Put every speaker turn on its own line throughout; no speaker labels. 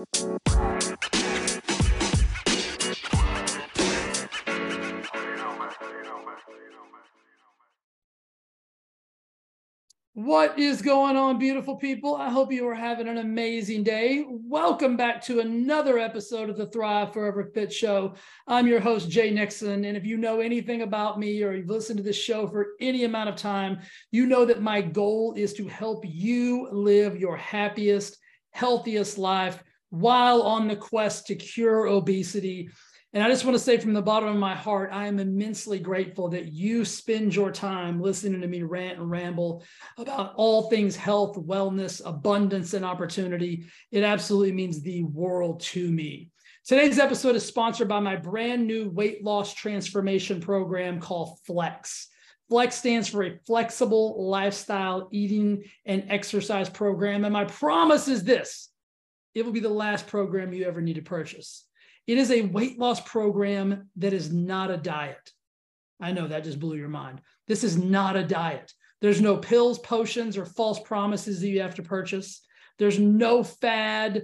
What is going on, beautiful people? I hope you are having an amazing day. Welcome back to another episode of the Thrive Forever Fit Show. I'm your host, Jay Nixon. And if you know anything about me or you've listened to this show for any amount of time, you know that my goal is to help you live your happiest, healthiest life while on the quest to cure obesity and I just want to say from the bottom of my heart, I am immensely grateful that you spend your time listening to me rant and ramble about all things health, wellness, abundance, and opportunity. It absolutely means the world to me. Today's episode is sponsored by my brand new weight loss transformation program called Flex. Flex stands for a flexible lifestyle eating and exercise program. And my promise is this it will be the last program you ever need to purchase. It is a weight loss program that is not a diet. I know that just blew your mind. This is not a diet. There's no pills, potions, or false promises that you have to purchase. There's no fad,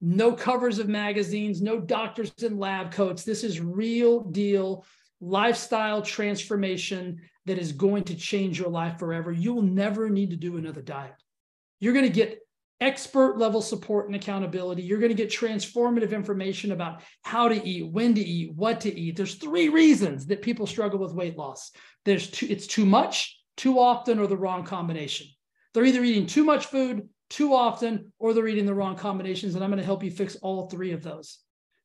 no covers of magazines, no doctors in lab coats. This is real deal lifestyle transformation that is going to change your life forever. You will never need to do another diet. You're going to get expert level support and accountability. You're going to get transformative information about how to eat, when to eat, what to eat. There's three reasons that people struggle with weight loss. There's too, it's too much, too often, or the wrong combination. They're either eating too much food, too often, or they're eating the wrong combinations. And I'm going to help you fix all three of those.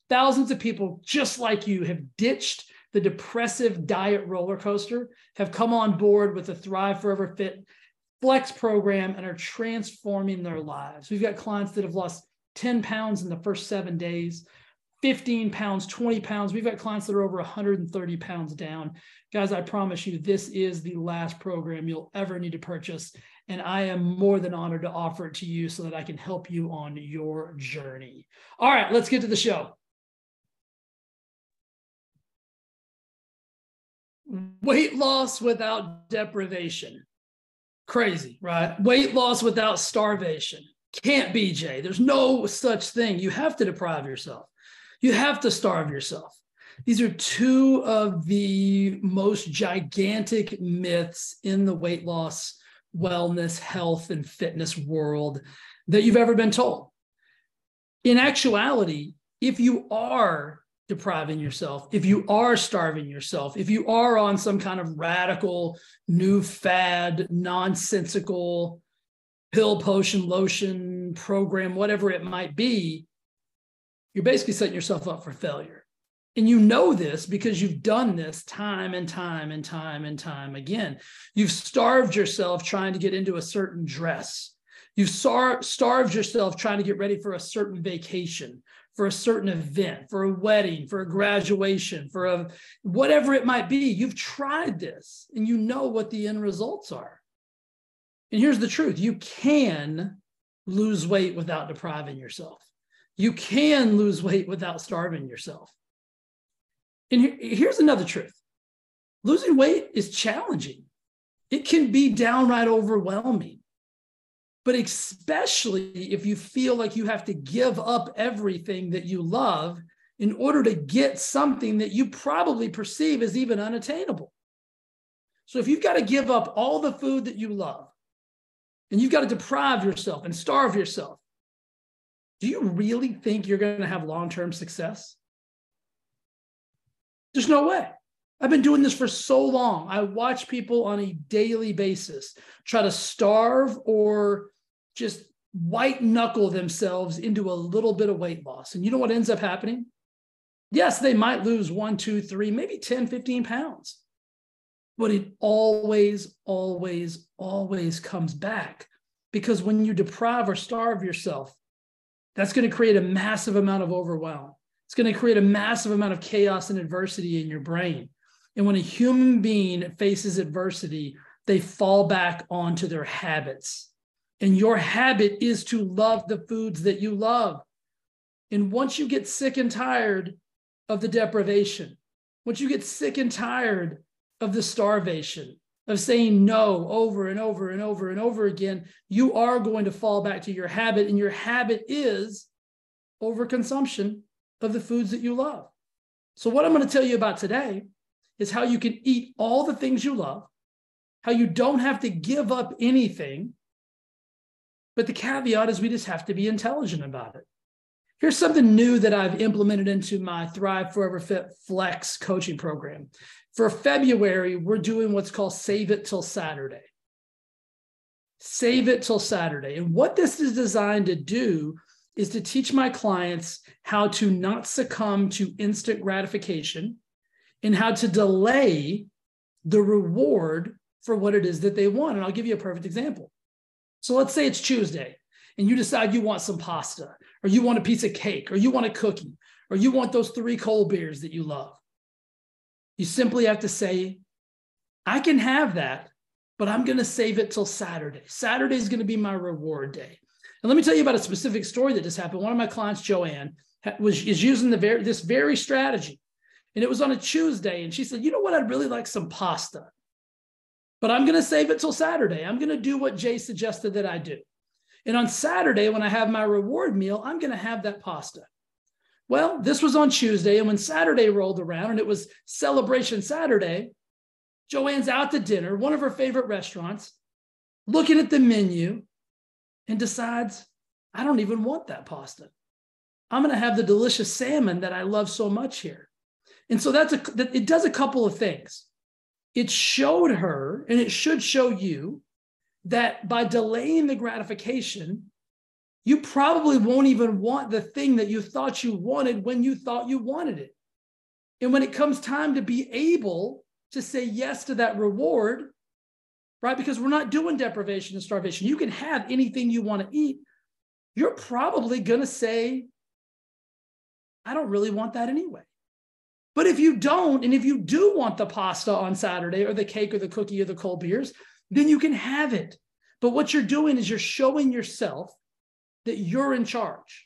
Thousands of people just like you have ditched the depressive diet roller coaster, have come on board with the Thrive Forever Fit flex program and are transforming their lives. We've got clients that have lost 10 pounds in the first seven days, 15 pounds, 20 pounds. We've got clients that are over 130 pounds down. Guys, I promise you, this is the last program you'll ever need to purchase. And I am more than honored to offer it to you so that I can help you on your journey. All right, let's get to the show. Weight loss without deprivation. Crazy, right? Weight loss without starvation. Can't be, Jay. There's no such thing. You have to deprive yourself. You have to starve yourself. These are two of the most gigantic myths in the weight loss, wellness, health, and fitness world that you've ever been told. In actuality, if you are depriving yourself, if you are starving yourself, if you are on some kind of radical, new fad, nonsensical pill, potion, lotion program, whatever it might be, you're basically setting yourself up for failure. And you know this because you've done this time and time and time and time again. You've starved yourself trying to get into a certain dress. You've star- starved yourself trying to get ready for a certain vacation for a certain event, for a wedding, for a graduation, for a whatever it might be. You've tried this and you know what the end results are. And here's the truth you can lose weight without depriving yourself, you can lose weight without starving yourself. And here's another truth losing weight is challenging, it can be downright overwhelming. But especially if you feel like you have to give up everything that you love in order to get something that you probably perceive as even unattainable. So if you've got to give up all the food that you love and you've got to deprive yourself and starve yourself, do you really think you're going to have long term success? There's no way. I've been doing this for so long. I watch people on a daily basis try to starve or just white knuckle themselves into a little bit of weight loss. And you know what ends up happening? Yes, they might lose one, two, three, maybe 10, 15 pounds. But it always, always, always comes back because when you deprive or starve yourself, that's going to create a massive amount of overwhelm. It's going to create a massive amount of chaos and adversity in your brain. And when a human being faces adversity, they fall back onto their habits. And your habit is to love the foods that you love. And once you get sick and tired of the deprivation, once you get sick and tired of the starvation, of saying no over and over and over and over again, you are going to fall back to your habit. And your habit is overconsumption of the foods that you love. So, what I'm going to tell you about today is how you can eat all the things you love, how you don't have to give up anything. But the caveat is we just have to be intelligent about it. Here's something new that I've implemented into my Thrive Forever Fit Flex coaching program. For February, we're doing what's called Save It Till Saturday. Save it till Saturday. And what this is designed to do is to teach my clients how to not succumb to instant gratification and how to delay the reward for what it is that they want. And I'll give you a perfect example. So let's say it's Tuesday and you decide you want some pasta, or you want a piece of cake, or you want a cookie, or you want those three cold beers that you love. You simply have to say, I can have that, but I'm going to save it till Saturday. Saturday is going to be my reward day. And let me tell you about a specific story that just happened. One of my clients, Joanne, was is using the very this very strategy, and it was on a Tuesday, and she said, "You know what? I'd really like some pasta, but I'm going to save it till Saturday. I'm going to do what Jay suggested that I do, and on Saturday when I have my reward meal, I'm going to have that pasta." Well, this was on Tuesday, and when Saturday rolled around, and it was celebration Saturday, Joanne's out to dinner, one of her favorite restaurants, looking at the menu and decides, I don't even want that pasta. I'm going to have the delicious salmon that I love so much here. And so that's a that it does a couple of things. It showed her and it should show you that by delaying the gratification, you probably won't even want the thing that you thought you wanted when you thought you wanted it. And when it comes time to be able to say yes to that reward, right? Because we're not doing deprivation and starvation. You can have anything you want to eat. You're probably going to say, I don't really want that anyway. But if you don't, and if you do want the pasta on Saturday or the cake or the cookie or the cold beers, then you can have it. But what you're doing is you're showing yourself that you're in charge.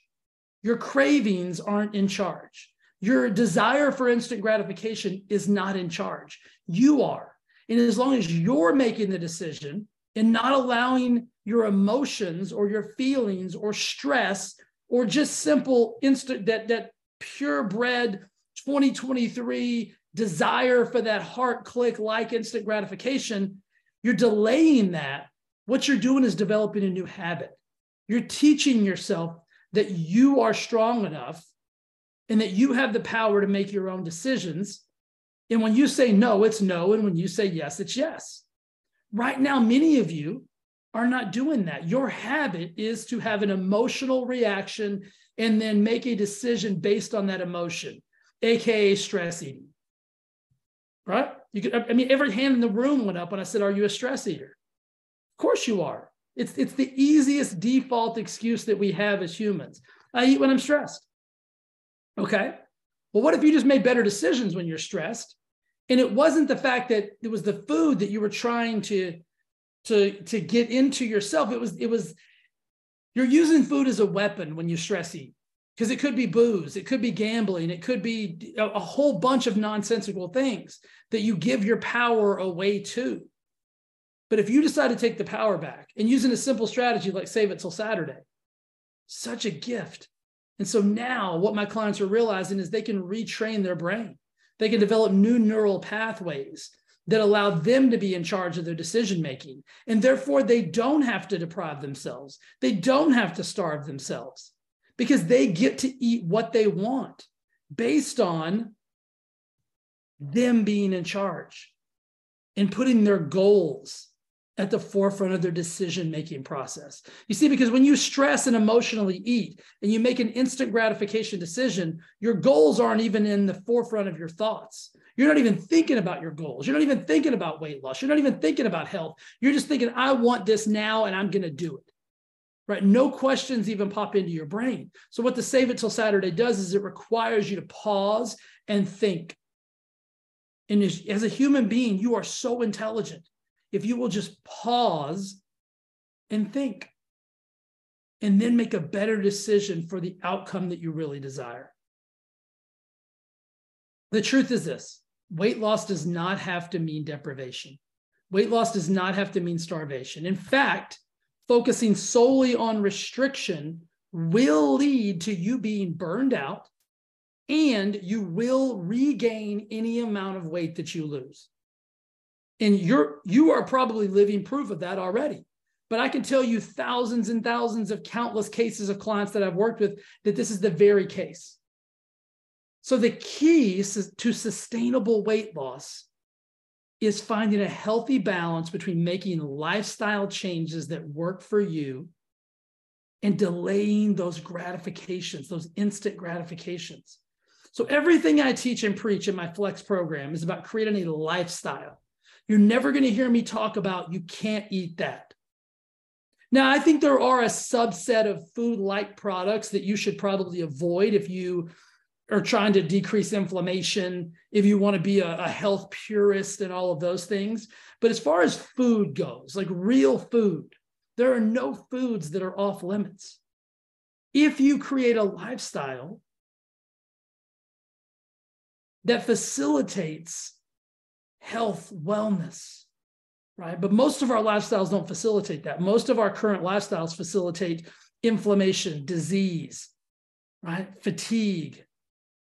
Your cravings aren't in charge. Your desire for instant gratification is not in charge. You are. And as long as you're making the decision and not allowing your emotions or your feelings or stress or just simple instant that that purebred 2023 desire for that heart click like instant gratification, you're delaying that. What you're doing is developing a new habit. You're teaching yourself that you are strong enough and that you have the power to make your own decisions and when you say no, it's no. And when you say yes, it's yes. Right now, many of you are not doing that. Your habit is to have an emotional reaction and then make a decision based on that emotion, AKA stress eating. Right? You could, I mean, every hand in the room went up when I said, Are you a stress eater? Of course you are. It's, it's the easiest default excuse that we have as humans. I eat when I'm stressed. Okay. Well, what if you just made better decisions when you're stressed? And it wasn't the fact that it was the food that you were trying to to to get into yourself. It was it was you're using food as a weapon when you stress eat because it could be booze, it could be gambling, it could be a, a whole bunch of nonsensical things that you give your power away to. But if you decide to take the power back and using a simple strategy like save it till Saturday, such a gift. And so now what my clients are realizing is they can retrain their brain. They can develop new neural pathways that allow them to be in charge of their decision making. And therefore, they don't have to deprive themselves. They don't have to starve themselves because they get to eat what they want based on them being in charge and putting their goals at the forefront of their decision making process. You see, because when you stress and emotionally eat and you make an instant gratification decision, your goals aren't even in the forefront of your thoughts. You're not even thinking about your goals. You're not even thinking about weight loss. You're not even thinking about health. You're just thinking, I want this now and I'm going to do it. Right? No questions even pop into your brain. So, what the Save It Till Saturday does is it requires you to pause and think. And as a human being, you are so intelligent if you will just pause and think and then make a better decision for the outcome that you really desire. The truth is this weight loss does not have to mean deprivation. Weight loss does not have to mean starvation. In fact, focusing solely on restriction will lead to you being burned out and you will regain any amount of weight that you lose. And you're you are probably living proof of that already. But I can tell you thousands and thousands of countless cases of clients that I've worked with that this is the very case. So the key to sustainable weight loss is finding a healthy balance between making lifestyle changes that work for you and delaying those gratifications, those instant gratifications. So everything I teach and preach in my flex program is about creating a lifestyle. You're never going to hear me talk about you can't eat that. Now, I think there are a subset of food like products that you should probably avoid if you are trying to decrease inflammation, if you want to be a, a, health purist and all of those things. But as far as food goes, like real food, there are no foods that are off limits. If you create a lifestyle that facilitates health, wellness, right? But most of our lifestyles don't facilitate that. Most of our current lifestyles facilitate inflammation, disease, right? Fatigue,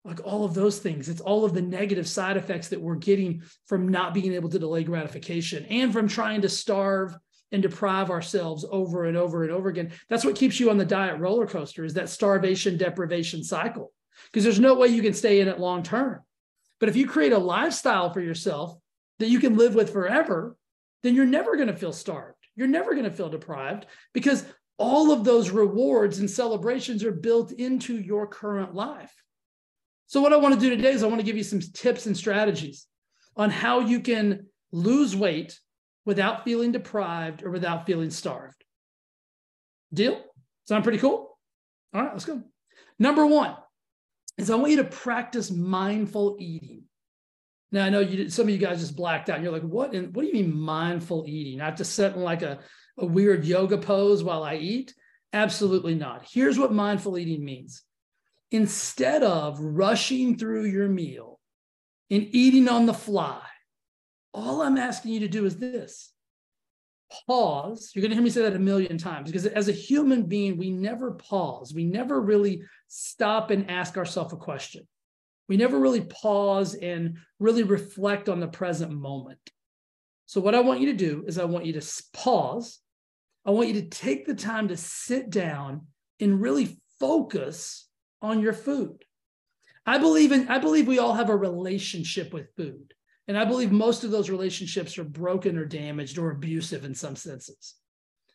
like all of those things. It's all of the negative side effects that we're getting from not being able to delay gratification and from trying to starve and deprive ourselves over and over and over again. That's what keeps you on the diet roller coaster is that starvation deprivation cycle. Because there's no way you can stay in it long term. But if you create a lifestyle for yourself that you can live with forever, then you're never going to feel starved. You're never going to feel deprived because all of those rewards and celebrations are built into your current life. So, what I want to do today is I want to give you some tips and strategies on how you can lose weight without feeling deprived or without feeling starved. Deal? Sound pretty cool? All right, let's go. Number one is I want you to practice mindful eating. Now I know you some of you guys just blacked out. And you're like, what? In, what do you mean mindful eating? I have to sit in like a, a weird yoga pose while I eat? Absolutely not. Here's what mindful eating means instead of rushing through your meal and eating on the fly, all I'm asking you to do is this pause. You're going to hear me say that a million times because as a human being, we never pause. We never really stop and ask ourselves a question. We never really pause and really reflect on the present moment. So, what I want you to do is, I want you to pause. I want you to take the time to sit down and really focus on your food. I believe in I believe we all have a relationship with food. And I believe most of those relationships are broken or damaged or abusive in some senses.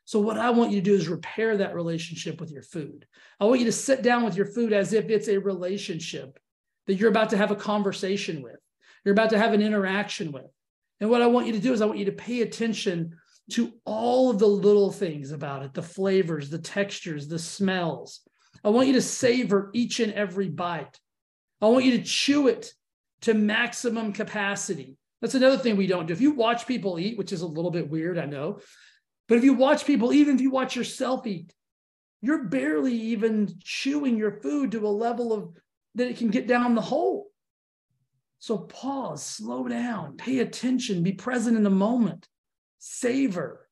So, what I want you to do is repair that relationship with your food. I want you to sit down with your food as if it's a relationship that you're about to have a conversation with, you're about to have an interaction with. And what I want you to do is, I want you to pay attention to all of the little things about it the flavors, the textures, the smells, I want you to savor each and every bite. I want you to chew it to maximum capacity. That's another thing we don't do. If you watch people eat, which is a little bit weird, I know, but if you watch people, even if you watch yourself eat, you're barely even chewing your food to a level of that it can get down the hole. So pause, slow down, pay attention, be present in the moment, savor.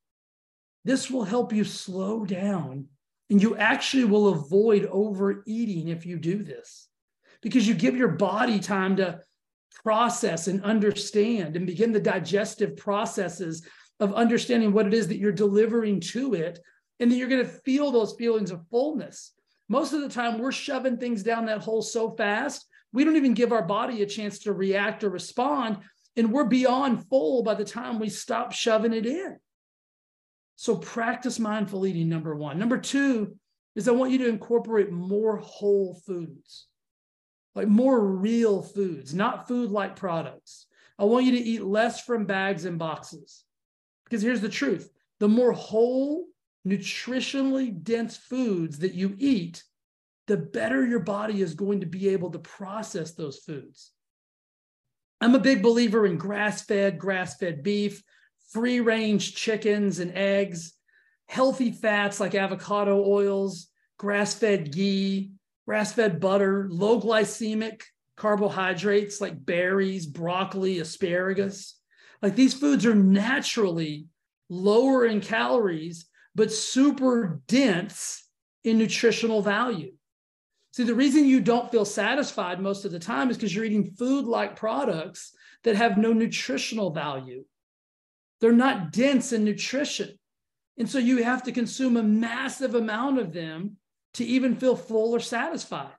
This will help you slow down and you actually will avoid overeating if you do this because you give your body time to process and understand and begin the digestive processes of understanding what it is that you're delivering to it. And then you're going to feel those feelings of fullness. Most of the time, we're shoving things down that hole so fast, we don't even give our body a chance to react or respond. And we're beyond full by the time we stop shoving it in. So practice mindful eating, number one. Number two is I want you to incorporate more whole foods, like more real foods, not food like products. I want you to eat less from bags and boxes. Because here's the truth the more whole, nutritionally dense foods that you eat, the better your body is going to be able to process those foods. I'm a big believer in grass fed, grass fed beef free range chickens and eggs, healthy fats like avocado oils, grass fed ghee, grass fed butter, low glycemic carbohydrates like berries, broccoli, asparagus. Like these foods are naturally lower in calories, but super dense in nutritional value. See, the reason you don't feel satisfied most of the time is because you're eating food like products that have no nutritional value. They're not dense in nutrition. And so you have to consume a massive amount of them to even feel full or satisfied.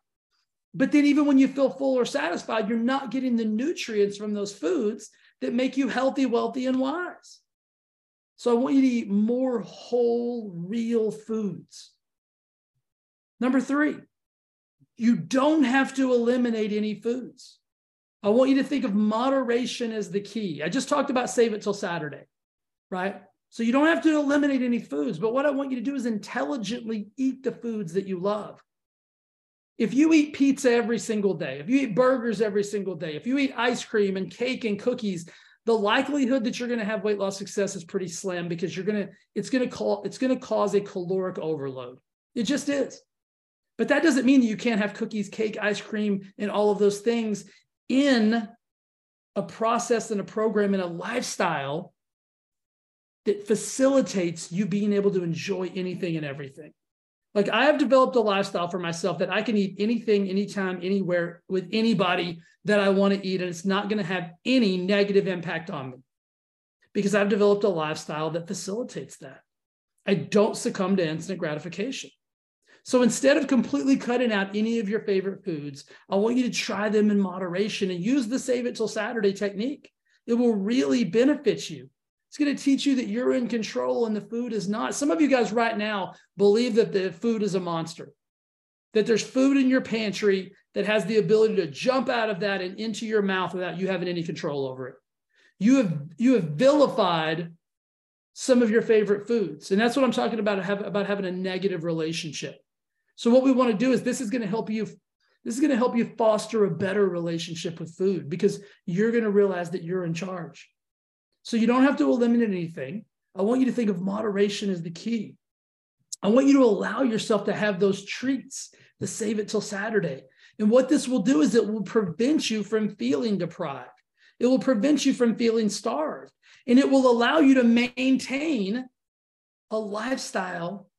But then, even when you feel full or satisfied, you're not getting the nutrients from those foods that make you healthy, wealthy, and wise. So I want you to eat more whole, real foods. Number three, you don't have to eliminate any foods. I want you to think of moderation as the key. I just talked about save it till Saturday, right? So you don't have to eliminate any foods, but what I want you to do is intelligently eat the foods that you love. If you eat pizza every single day, if you eat burgers every single day, if you eat ice cream and cake and cookies, the likelihood that you're going to have weight loss success is pretty slim because you're going to it's going to call it's going to cause a caloric overload. It just is. But that doesn't mean that you can't have cookies, cake, ice cream, and all of those things in a process and a program and a lifestyle that facilitates you being able to enjoy anything and everything. Like I have developed a lifestyle for myself that I can eat anything, anytime, anywhere with anybody that I want to eat, and it's not going to have any negative impact on me because I've developed a lifestyle that facilitates that. I don't succumb to instant gratification. So instead of completely cutting out any of your favorite foods, I want you to try them in moderation and use the save it till Saturday technique. It will really benefit you. It's going to teach you that you're in control and the food is not. Some of you guys right now believe that the food is a monster, that there's food in your pantry that has the ability to jump out of that and into your mouth without you having any control over it. You have you have vilified some of your favorite foods. And that's what I'm talking about about having a negative relationship. So what we want to do is this is going to help you this is going to help you foster a better relationship with food because you're going to realize that you're in charge. So you don't have to eliminate anything. I want you to think of moderation as the key. I want you to allow yourself to have those treats, to save it till Saturday. And what this will do is it will prevent you from feeling deprived. It will prevent you from feeling starved. And it will allow you to maintain a lifestyle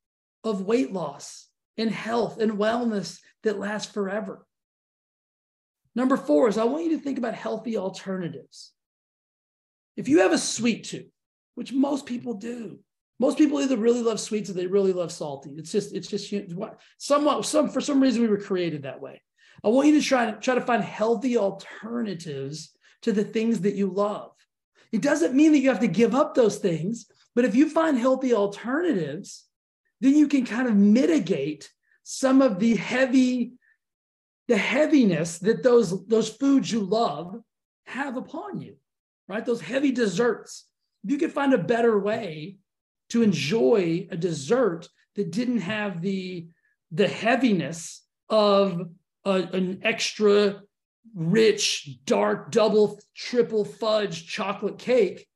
of weight loss and health and wellness that lasts forever. Number four is I want you to think about healthy alternatives. If you have a sweet tooth, which most people do, most people either really love sweets or they really love salty. It's just, it's just somewhat, some for some reason we were created that way. I want you to try to try to find healthy alternatives to the things that you love. It doesn't mean that you have to give up those things, but if you find healthy alternatives, then you can kind of mitigate some of the heavy, the heaviness that those, those foods you love have upon you right? Those heavy desserts. You could find a better way to enjoy a dessert that didn't have the, the heaviness of a, an extra rich, dark, double, triple fudge chocolate cake,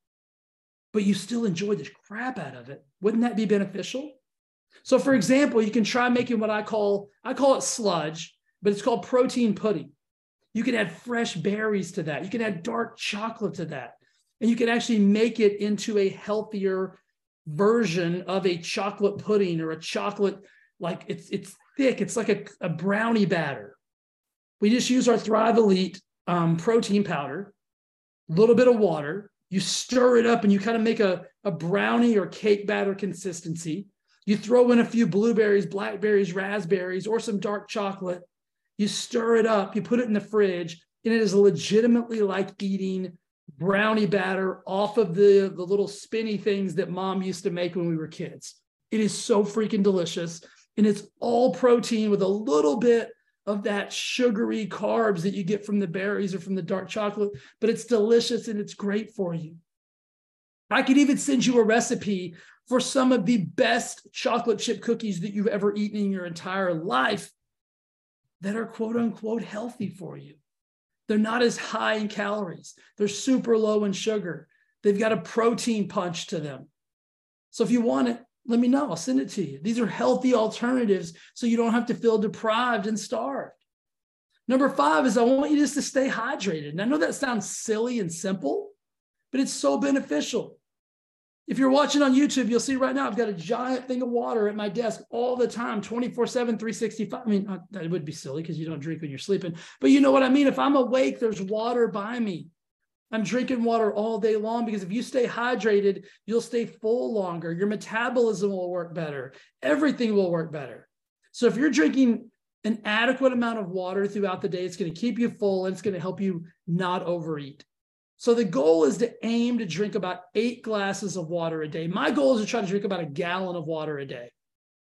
but you still enjoy the crap out of it, wouldn't that be beneficial? So, for example, you can try making what I call I call it sludge, but it's called protein pudding. You can add fresh berries to that. You can add dark chocolate to that. And you can actually make it into a healthier version of a chocolate pudding or a chocolate, like it's it's thick. It's like a, a brownie batter. We just use our Thrive Elite um, protein powder, a little bit of water. You stir it up and you kind of make a, a brownie or cake batter consistency. You throw in a few blueberries, blackberries, raspberries, or some dark chocolate you stir it up, you put it in the fridge, and it is legitimately like eating brownie batter off of the, the little spinny things that mom used to make when we were kids. It is so freaking delicious. And it's all protein with a little bit of that sugary carbs that you get from the berries or from the dark chocolate, but it's delicious and it's great for you. I could even send you a recipe for some of the best chocolate chip cookies that you've ever eaten in your entire life that are quote unquote healthy for you. They're not as high in calories, they're super low in sugar. They've got a protein punch to them. So if you want it, let me know. I'll send it to you. These are healthy alternatives so you don't have to feel deprived and starved. Number five is I want you just to stay hydrated. And I know that sounds silly and simple, but it's so beneficial. If you're watching on YouTube, you'll see right now I've got a giant thing of water at my desk all the time, 24 7, 365. I mean, uh, that would be silly because you don't drink when you're sleeping, but you know what I mean? If I'm awake, there's water by me. I'm drinking water all day long because if you stay hydrated, you'll stay full longer. Your metabolism will work better. Everything will work better. So if you're drinking an adequate amount of water throughout the day, it's going to keep you full and it's going to help you not overeat. So the goal is to aim to drink about eight glasses of water a day. My goal is to try to drink about a gallon of water a day,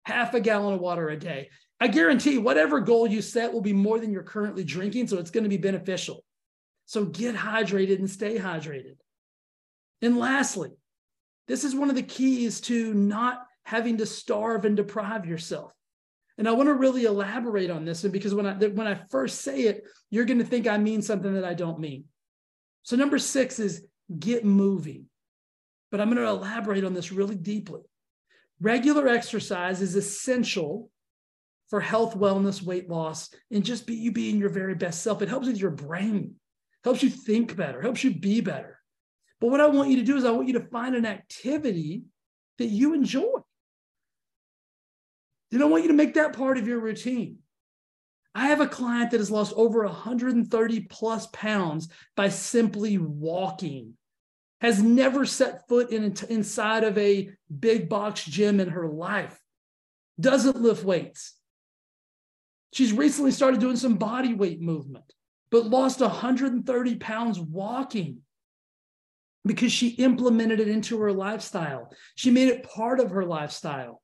half a gallon of water a day. I guarantee whatever goal you set will be more than you're currently drinking. So it's going to be beneficial. So get hydrated and stay hydrated. And lastly, this is one of the keys to not having to starve and deprive yourself. And I want to really elaborate on this because when I when I first say it, you're going to think I mean something that I don't mean. So, number six is get moving. But I'm going to elaborate on this really deeply. Regular exercise is essential for health, wellness, weight loss, and just be you being your very best self. It helps with your brain, helps you think better, helps you be better. But what I want you to do is I want you to find an activity that you enjoy. Then I want you to make that part of your routine. I have a client that has lost over 130 plus pounds by simply walking, has never set foot in, inside of a big box gym in her life, doesn't lift weights. She's recently started doing some body weight movement, but lost 130 pounds walking because she implemented it into her lifestyle. She made it part of her lifestyle.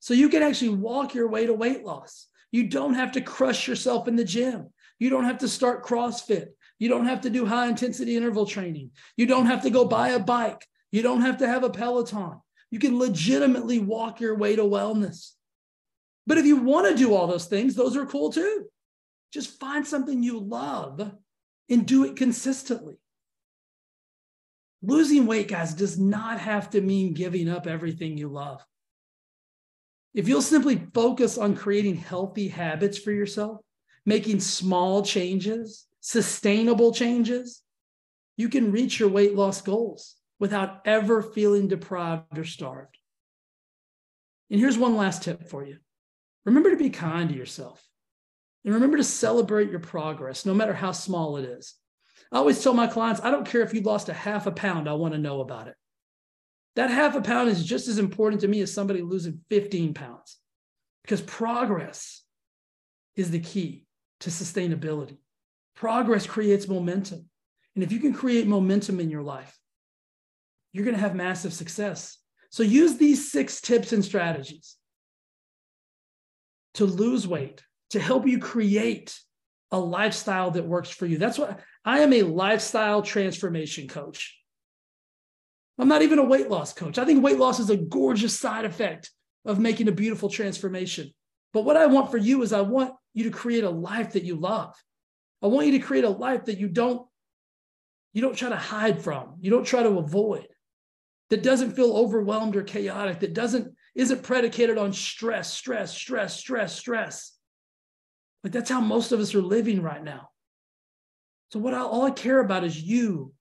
So you can actually walk your way to weight loss. You don't have to crush yourself in the gym. You don't have to start CrossFit. You don't have to do high intensity interval training. You don't have to go buy a bike. You don't have to have a Peloton. You can legitimately walk your way to wellness. But if you want to do all those things, those are cool too. Just find something you love and do it consistently. Losing weight, guys, does not have to mean giving up everything you love. If you'll simply focus on creating healthy habits for yourself, making small changes, sustainable changes, you can reach your weight loss goals without ever feeling deprived or starved. And here's one last tip for you remember to be kind to yourself and remember to celebrate your progress, no matter how small it is. I always tell my clients, I don't care if you lost a half a pound, I want to know about it. That half a pound is just as important to me as somebody losing 15 pounds because progress is the key to sustainability. Progress creates momentum. And if you can create momentum in your life, you're going to have massive success. So use these six tips and strategies to lose weight, to help you create a lifestyle that works for you. That's what I am a lifestyle transformation coach. I'm not even a weight loss coach. I think weight loss is a gorgeous side effect of making a beautiful transformation. But what I want for you is I want you to create a life that you love. I want you to create a life that you don't you don't try to hide from. You don't try to avoid. That doesn't feel overwhelmed or chaotic. That doesn't isn't predicated on stress, stress, stress, stress, stress. Like that's how most of us are living right now. So what I, all I care about is you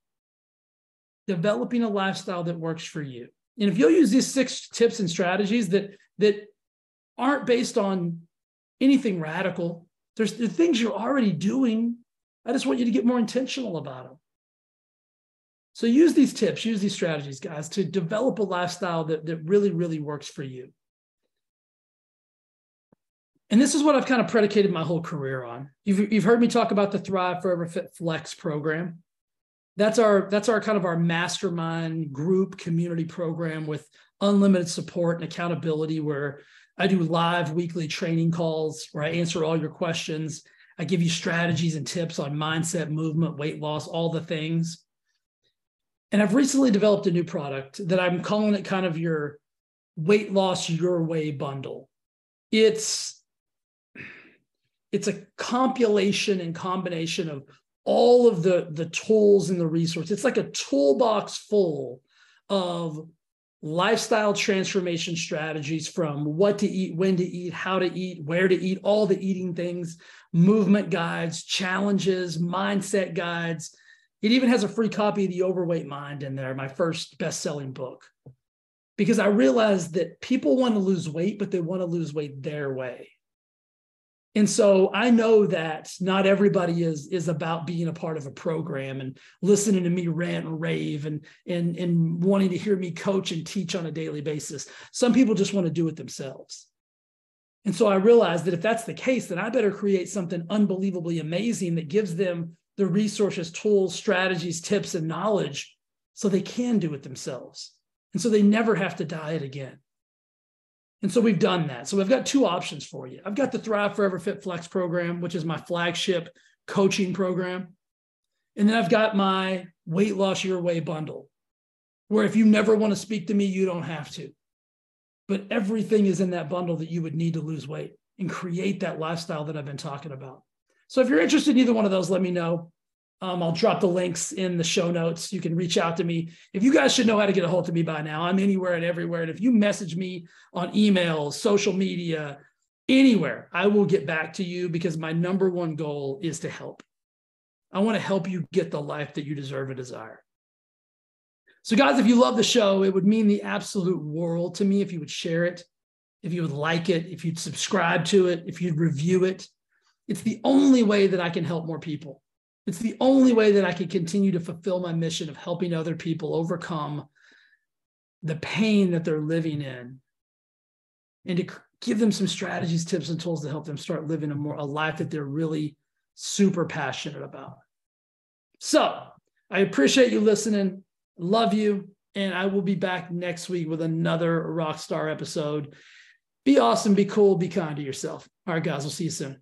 developing a lifestyle that works for you. And if you'll use these six tips and strategies that that aren't based on anything radical, there's the things you're already doing. I just want you to get more intentional about them. So use these tips, use these strategies, guys, to develop a lifestyle that, that really, really works for you. And this is what I've kind of predicated my whole career on. You've, you've heard me talk about the Thrive Forever Fit Flex program that's our that's our kind of our mastermind group community program with unlimited support and accountability where I do live weekly training calls where I answer all your questions. I give you strategies and tips on mindset, movement, weight loss, all the things. And I've recently developed a new product that I'm calling it kind of your weight loss your way bundle. It's it's a compilation and combination of all of the the tools and the resources. It's like a toolbox full of lifestyle transformation strategies from what to eat, when to eat, how to eat, where to eat, all the eating things, movement guides, challenges, mindset guides, It even has a free copy of The Overweight Mind in there, my first best selling book, because I realized that people want to lose weight, but they want to lose weight their way. And so I know that not everybody is is about being a part of a program and listening to me rant and rave and and and wanting to hear me coach and teach on a daily basis. Some people just want to do it themselves. And so I realized that if that's the case, then I better create something unbelievably amazing that gives them the resources, tools, strategies, tips, and knowledge so they can do it themselves. And so they never have to diet again. And so we've done that. So we've got two options for you. I've got the Thrive Forever Fit Flex program, which is my flagship coaching program. And then I've got my weight loss your way bundle, where if you never want to speak to me, you don't have to. But everything is in that bundle that you would need to lose weight and create that lifestyle that I've been talking about. So if you're interested in either one of those, let me know. Um, I'll drop the links in the show notes. You can reach out to me. If you guys should know how to get a hold of me by now, I'm anywhere and everywhere. And if you message me on email, social media, anywhere, I will get back to you because my number one goal is to help. I want to help you get the life that you deserve and desire. So, guys, if you love the show, it would mean the absolute world to me if you would share it, if you would like it, if you'd subscribe to it, if you'd review it. It's the only way that I can help more people. It's the only way that I can continue to fulfill my mission of helping other people overcome the pain that they're living in and to give them some strategies, tips, and tools to help them start living a more a life that they're really super passionate about. So I appreciate you listening. Love you. And I will be back next week with another rock star episode. Be awesome, be cool, be kind to yourself. All right, guys, we'll see you soon.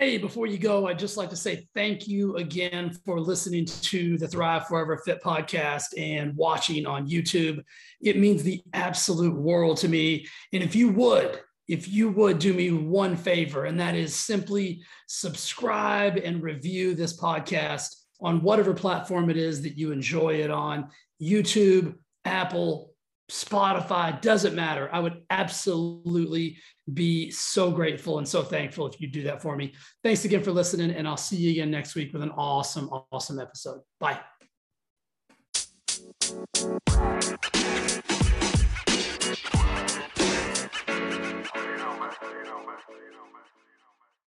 Hey, before you go, I'd just like to say thank you again for listening to the Thrive Forever Fit podcast and watching on YouTube. It means the absolute world to me. And if you would, if you would do me one favor, and that is simply subscribe and review this podcast on whatever platform it is that you enjoy it on YouTube, Apple, Spotify, doesn't matter. I would absolutely be so grateful and so thankful if you do that for me. Thanks again for listening, and I'll see you again next week with an awesome, awesome episode. Bye.